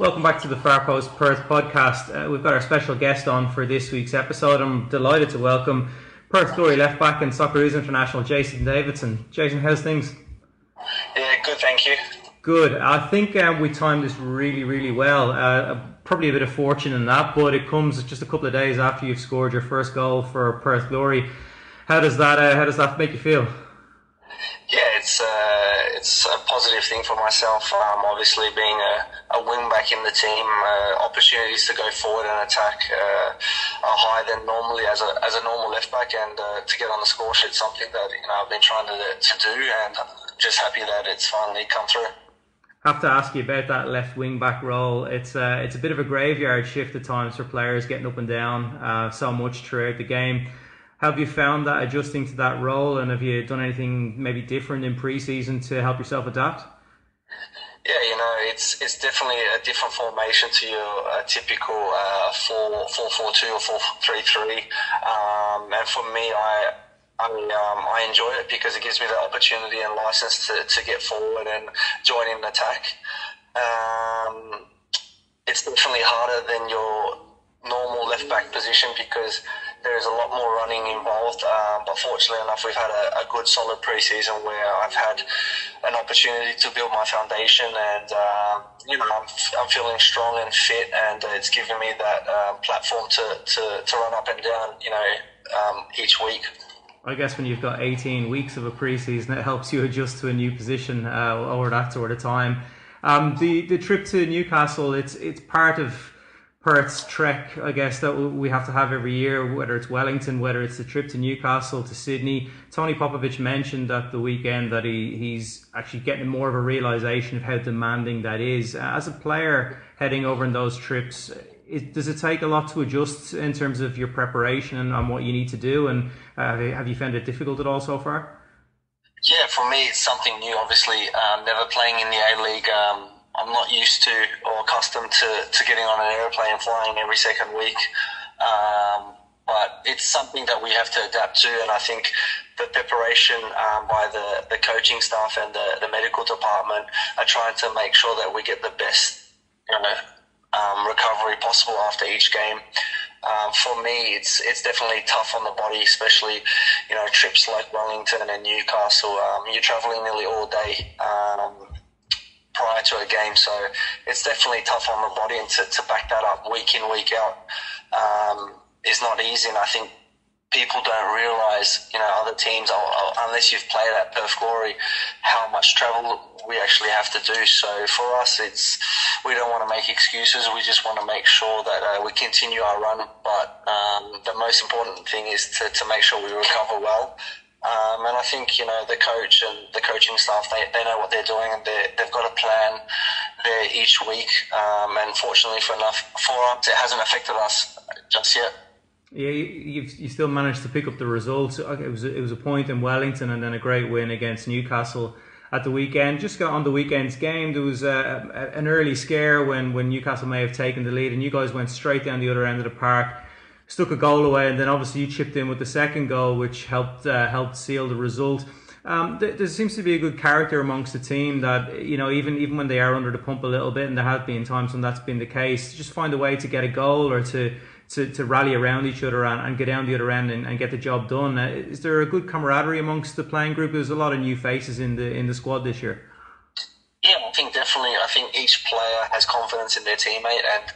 Welcome back to the Far Post Perth podcast. Uh, we've got our special guest on for this week's episode. I'm delighted to welcome Perth Glory left back and Socceroos international Jason Davidson. Jason, how's things? Yeah, good, thank you. Good. I think um, we timed this really, really well. Uh, probably a bit of fortune in that, but it comes just a couple of days after you've scored your first goal for Perth Glory. How does that uh, How does that make you feel? Yeah, it's uh, it's a positive thing for myself. Um, obviously, being a, a wing back in the team, uh, opportunities to go forward and attack uh, are higher than normally as a as a normal left back, and uh, to get on the score sheet, something that you know I've been trying to to do, and just happy that it's finally come through have to ask you about that left wing back role. It's uh, it's a bit of a graveyard shift at times for players getting up and down uh, so much throughout the game. Have you found that adjusting to that role, and have you done anything maybe different in pre-season to help yourself adapt? Yeah, you know, it's it's definitely a different formation to your uh, typical uh, or four three three. Um, and for me, I I, um, I enjoy it because it gives me the opportunity and license to, to get forward and join in the attack. Um, it's definitely harder than your normal left back position because there is a lot more running involved. Um, but fortunately enough, we've had a, a good solid preseason where I've had an opportunity to build my foundation, and uh, you know I'm, I'm feeling strong and fit, and uh, it's given me that um, platform to, to, to run up and down, you know, um, each week. I guess when you've got 18 weeks of a preseason, it helps you adjust to a new position uh, over that sort of time. Um, the the trip to Newcastle, it's it's part of Perth's trek, I guess, that we have to have every year, whether it's Wellington, whether it's the trip to Newcastle, to Sydney. Tony Popovic mentioned at the weekend that he, he's actually getting more of a realization of how demanding that is. As a player heading over in those trips, it, does it take a lot to adjust in terms of your preparation and, and what you need to do? And uh, have you found it difficult at all so far? Yeah, for me, it's something new. Obviously, um, never playing in the A League, um, I'm not used to or accustomed to, to getting on an airplane flying every second week. Um, but it's something that we have to adapt to, and I think the preparation um, by the, the coaching staff and the, the medical department are trying to make sure that we get the best you know, um, recovery possible after each game. Um, for me, it's it's definitely tough on the body, especially you know trips like Wellington and Newcastle. Um, you're traveling nearly all day um, prior to a game, so it's definitely tough on the body. And to, to back that up week in week out um, is not easy. And I think people don't realise, you know, other teams, unless you've played at Perth Glory, how much travel we actually have to do. So for us, it's we don't want to make excuses. We just want to make sure that uh, we continue our run. But um, the most important thing is to, to make sure we recover well. Um, and I think you know the coach and the coaching staff they, they know what they're doing and they've got a plan there each week. Um, and fortunately for enough for us, it hasn't affected us just yet. Yeah, you you still managed to pick up the results. It was it was a point in Wellington and then a great win against Newcastle at the weekend. Just got on the weekend's game, there was a, a, an early scare when, when Newcastle may have taken the lead, and you guys went straight down the other end of the park, stuck a goal away, and then obviously you chipped in with the second goal, which helped uh, helped seal the result. Um, th- there seems to be a good character amongst the team that you know even even when they are under the pump a little bit, and there have been times when that's been the case, just find a way to get a goal or to to, to rally around each other and, and get down the other end and, and get the job done. Uh, is there a good camaraderie amongst the playing group? There's a lot of new faces in the in the squad this year. Yeah, I think definitely. I think each player has confidence in their teammate, and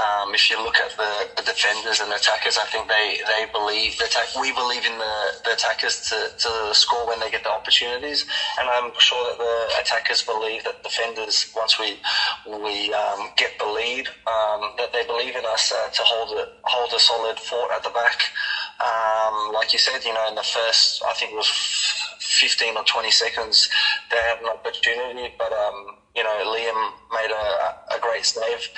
um, if you look at the, the, defenders and attackers, I think they, they believe the attack. We believe in the, the attackers to, to score when they get the opportunities, and I'm sure that the attackers believe that defenders, once we we um, get the lead, um, that they believe in us uh, to hold a hold a solid fort at the back. Um, like you said, you know, in the first, I think it was 15 or 20 seconds, they had an opportunity, but, um, you know, Liam made a, a great save.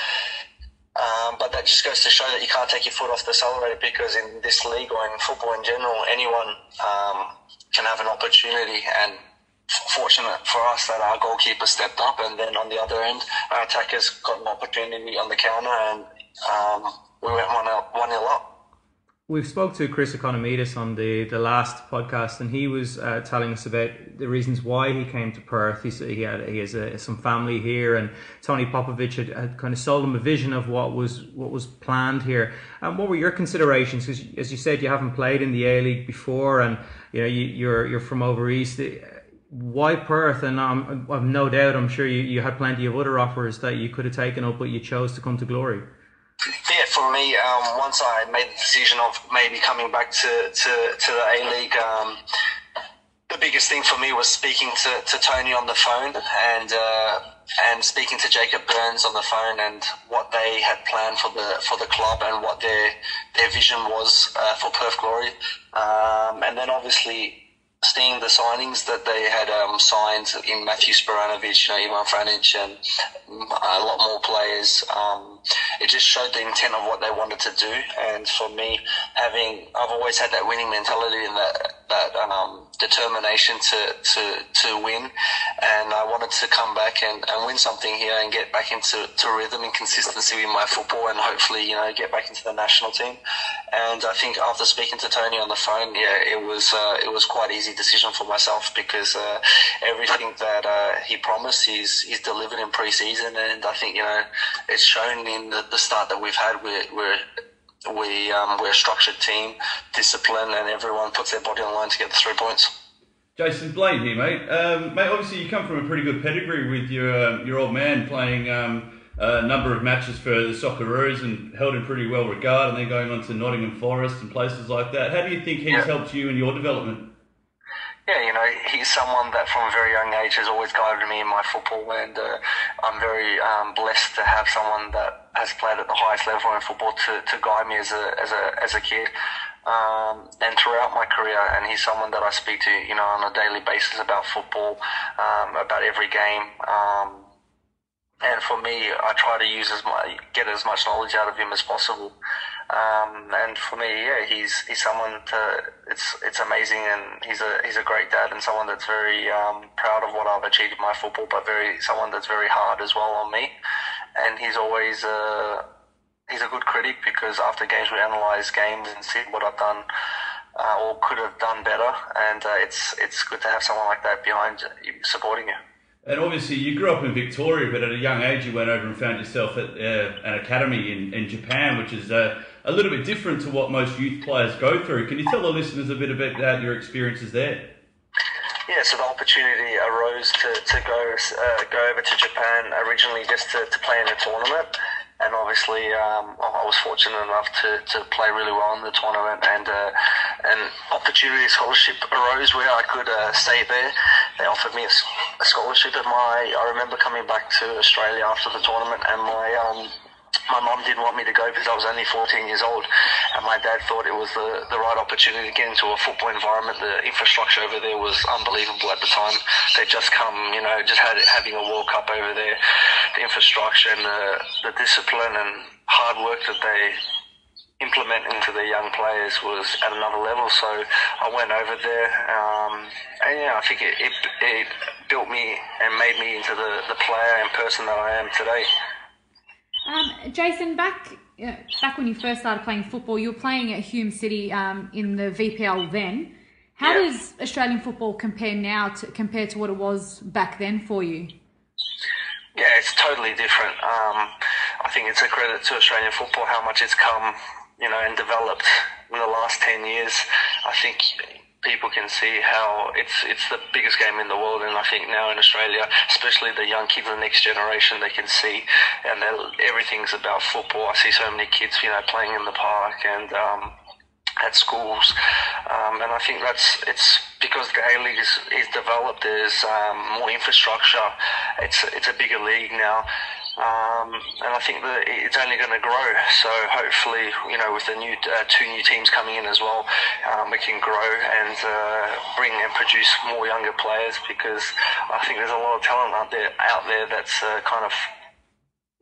Um, but that just goes to show that you can't take your foot off the accelerator because in this league or in football in general, anyone um, can have an opportunity. And fortunate for us that our goalkeeper stepped up, and then on the other end, our attackers got an opportunity on the counter, and um, we went one one nil up We've spoke to Chris Ikonomidis on the, the last podcast, and he was uh, telling us about the reasons why he came to Perth. He, he had he has a, some family here, and Tony Popovic had, had, kind of sold him a vision of what was what was planned here. And what were your considerations? Because as you said, you haven't played in the A League before, and you know you, you're you're from over east. Why Perth? And um, I've no doubt, I'm sure you, you had plenty of other offers that you could have taken up, but you chose to come to Glory for me, um, once I made the decision of maybe coming back to, to, to the A League, um, the biggest thing for me was speaking to, to Tony on the phone and uh, and speaking to Jacob Burns on the phone and what they had planned for the for the club and what their their vision was uh, for Perth Glory, um, and then obviously seeing the signings that they had um, signed in Matthew Spiranovic, you know, Ivan Franjic, and a lot more players. Um, it just showed the intent of what they wanted to do. And for me, having I've always had that winning mentality and that that um, determination to, to to win, and I wanted to come back and, and win something here and get back into to rhythm and consistency with my football, and hopefully you know get back into the national team. And I think after speaking to Tony on the phone, yeah, it was uh, it was quite easy decision for myself because uh, everything that uh, he promised, he's he's delivered in pre-season, and I think you know it's shown in the, the start that we've had. We're, we're we um, we're a structured team, discipline, and everyone puts their body on the line to get the three points. Jason Blaine here, mate. Um, mate, obviously you come from a pretty good pedigree with your uh, your old man playing um, a number of matches for the Socceroos and held in pretty well regard, and then going on to Nottingham Forest and places like that. How do you think he's yeah. helped you in your development? Yeah, you know, he's someone that from a very young age has always guided me in my football, and uh, I'm very um, blessed to have someone that has played at the highest level in football to, to guide me as a as a as a kid. Um, and throughout my career, and he's someone that I speak to, you know, on a daily basis about football, um, about every game. Um, and for me, I try to use as much, get as much knowledge out of him as possible. Um, and for me, yeah, he's he's someone to it's it's amazing, and he's a he's a great dad and someone that's very um, proud of what I've achieved in my football, but very someone that's very hard as well on me. And he's always uh, he's a good critic because after games we analyse games and see what I've done. Uh, or could have done better, and uh, it's it's good to have someone like that behind you, supporting you. And obviously, you grew up in Victoria, but at a young age, you went over and found yourself at uh, an academy in, in Japan, which is uh, a little bit different to what most youth players go through. Can you tell the listeners a bit about your experiences there? Yeah, so the opportunity arose to, to go uh, go over to Japan originally just to, to play in a tournament. And obviously, um, I was fortunate enough to, to play really well in the tournament, and uh, an opportunity scholarship arose where I could uh, stay there. They offered me a, scholarship at my. I remember coming back to Australia after the tournament, and my um, my mom didn't want me to go because I was only 14 years old, and my dad thought it was the, the right opportunity to get into a football environment. The infrastructure over there was unbelievable at the time. They'd just come, you know, just had having a World Cup over there. The infrastructure and the, the discipline and hard work that they implement into their young players was at another level. So I went over there, um, and yeah, I think it, it, it built me and made me into the, the player and person that I am today. Um, Jason, back uh, back when you first started playing football, you were playing at Hume City um, in the VPL then. How yeah. does Australian football compare now to compared to what it was back then for you? Yeah, it's totally different. Um, I think it's a credit to Australian football how much it's come, you know, and developed in the last ten years. I think people can see how it's it's the biggest game in the world, and I think now in Australia, especially the young kids, the next generation, they can see, and everything's about football. I see so many kids, you know, playing in the park and. Um, at schools, um, and I think that's it's because the A League is, is developed. There's um, more infrastructure. It's it's a bigger league now, um, and I think that it's only going to grow. So hopefully, you know, with the new uh, two new teams coming in as well, um, we can grow and uh, bring and produce more younger players because I think there's a lot of talent out there out there that's uh, kind of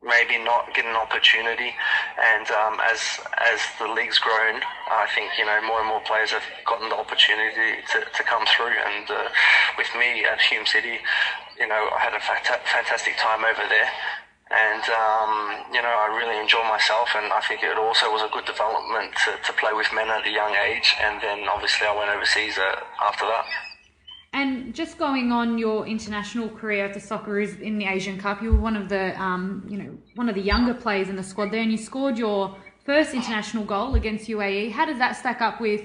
maybe not getting an opportunity. And um, as as the league's grown, I think you know more and more players have gotten the opportunity to, to come through. And uh, with me at Hume City, you know, I had a fantastic time over there and um, you know I really enjoy myself, and I think it also was a good development to, to play with men at a young age, and then obviously I went overseas uh, after that. And just going on your international career at the Socceroos in the Asian Cup, you were one of the um, you know one of the younger players in the squad there, and you scored your first international goal against UAE. How does that stack up with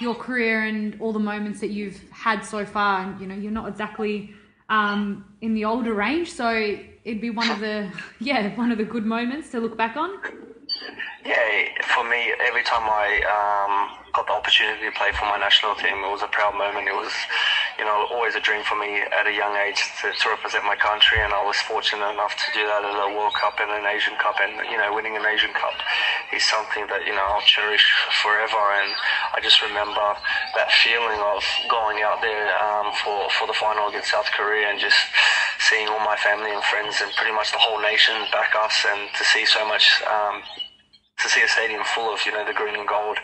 your career and all the moments that you've had so far? And you know you're not exactly um, in the older range, so it'd be one of the yeah one of the good moments to look back on. Yeah, for me, every time I um, got the opportunity to play for my national team, it was a proud moment. It was, you know, always a dream for me at a young age to, to represent my country, and I was fortunate enough to do that at a World Cup and an Asian Cup, and you know, winning an Asian Cup is something that you know I'll cherish forever. And I just remember that feeling of going out there um, for for the final against South Korea and just seeing all my family and friends and pretty much the whole nation back us, and to see so much. Um, to see a stadium full of you know the green and gold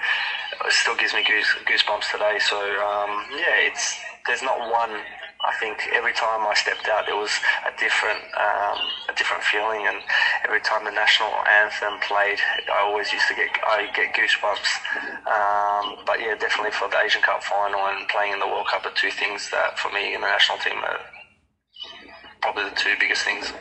it still gives me goose, goosebumps today. So um, yeah, it's there's not one. I think every time I stepped out, there was a different um, a different feeling, and every time the national anthem played, I always used to get I get goosebumps. Um, but yeah, definitely for the Asian Cup final and playing in the World Cup are two things that for me in the national team are probably the two biggest things.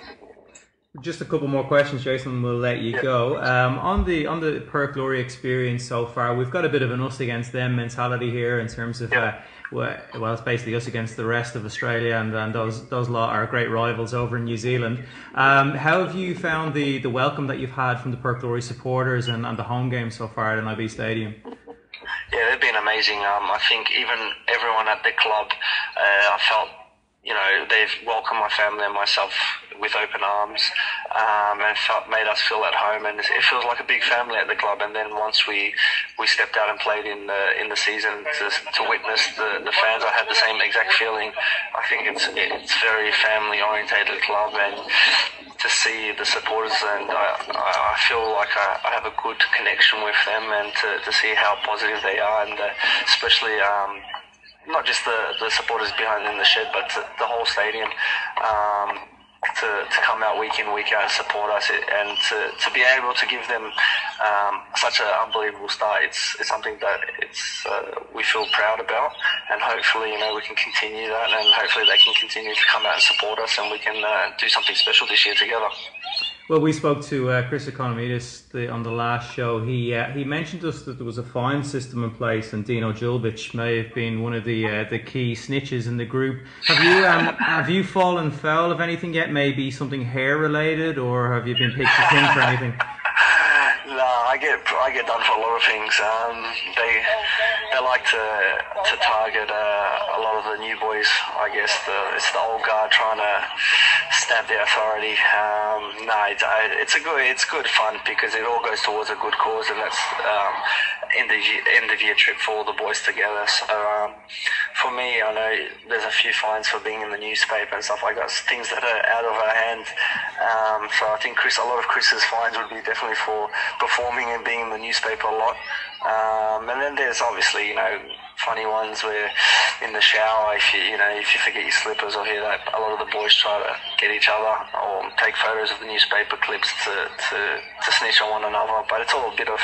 Just a couple more questions, Jason. We'll let you go. Um, on the on the Perth Glory experience so far, we've got a bit of an us against them mentality here in terms of uh, well, it's basically us against the rest of Australia, and, and those those lot are great rivals over in New Zealand. Um, how have you found the, the welcome that you've had from the Perth Glory supporters and, and the home game so far at NIB Stadium? Yeah, they've been amazing. Um, I think even everyone at the club, uh, I felt you know, they've welcomed my family and myself with open arms um, and felt, made us feel at home. And it feels like a big family at the club. And then once we, we stepped out and played in the in the season to, to witness the, the fans, I had the same exact feeling. I think it's it's very family orientated club and to see the supporters and I, I feel like I, I have a good connection with them and to, to see how positive they are and uh, especially um, not just the, the supporters behind in the shed, but the whole stadium. Um, to, to come out week in, week out and support us and to, to be able to give them um, such an unbelievable start. It's, it's something that it's uh, we feel proud about and hopefully, you know, we can continue that and hopefully they can continue to come out and support us and we can uh, do something special this year together. Well, we spoke to uh, Chris Ikonomidis the, on the last show. He uh, he mentioned to us that there was a fine system in place, and Dino Djulbic may have been one of the uh, the key snitches in the group. Have you um, have you fallen foul of anything yet? Maybe something hair related, or have you been picked pin for anything? No, I get I get done for a lot of things. Um, they like to to target uh, a lot of the new boys. I guess the, it's the old guard trying to stamp their authority. Um, no, it's, it's a good it's good fun because it all goes towards a good cause, and that's um, end of end of year trip for all the boys together. So um, for me, I know there's a few fines for being in the newspaper and stuff like that. Things that are out of our hand. Um, so I think Chris, a lot of Chris's fines would be definitely for performing and being in the newspaper a lot. Um, and then there's obviously you know funny ones where in the shower, if you you know if you forget your slippers or hear that, a lot of the boys try to get each other or take photos of the newspaper clips to to, to snitch on one another. But it's all a bit of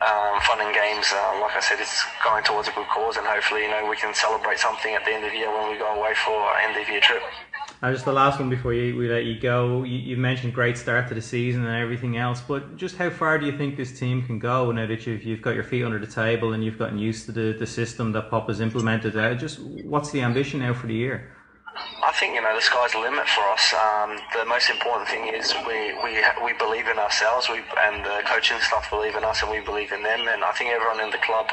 um, fun and games. Uh, like I said, it's going towards a good cause, and hopefully, you know, we can celebrate something at the end of the year when we go away for our end of year trip. And just the last one before you, we let you go. You, mentioned great start to the season and everything else, but just how far do you think this team can go now that you've, you've got your feet under the table and you've gotten used to the, the system that Pop has implemented? Uh, just what's the ambition now for the year? I think you know the sky's the limit for us. Um, the most important thing is we we we believe in ourselves. We and the coaching staff believe in us, and we believe in them. And I think everyone in the club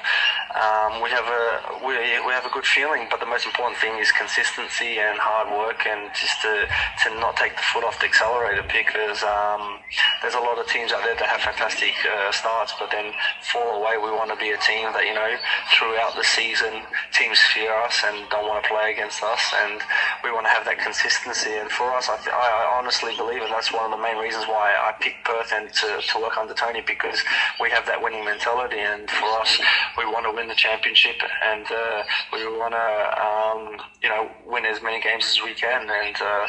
um, we have a we, we have a good feeling. But the most important thing is consistency and hard work, and just to to not take the foot off the accelerator because um, there's a lot of teams out there that have fantastic uh, starts, but then fall away. We want to be a team that you know throughout the season teams fear us and don't want to play against us, and we want to have that consistency. And for us, I, th- I honestly believe, and that's one of the main reasons why I picked Perth and to, to work under Tony because we have that winning mentality. And for us, we want to win the championship and uh, we want to, um, you know, win as many games as we can. And uh,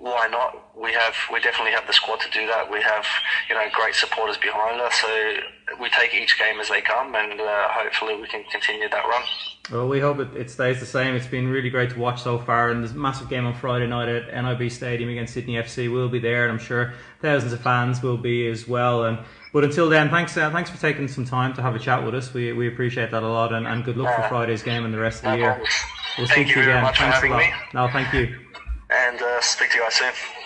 why not? We have we definitely have the squad to do that. We have you know great supporters behind us, so we take each game as they come, and uh, hopefully we can continue that run. Well, we hope it, it stays the same. It's been really great to watch so far, and there's a massive game on Friday night at NIB Stadium against Sydney FC. We'll be there, and I'm sure thousands of fans will be as well. And but until then, thanks uh, thanks for taking some time to have a chat with us. We, we appreciate that a lot, and, and good luck for Friday's game and the rest of the year. We'll Thank speak you to you again. Thanks a lot. me. No, thank you. And uh, speak to you guys soon.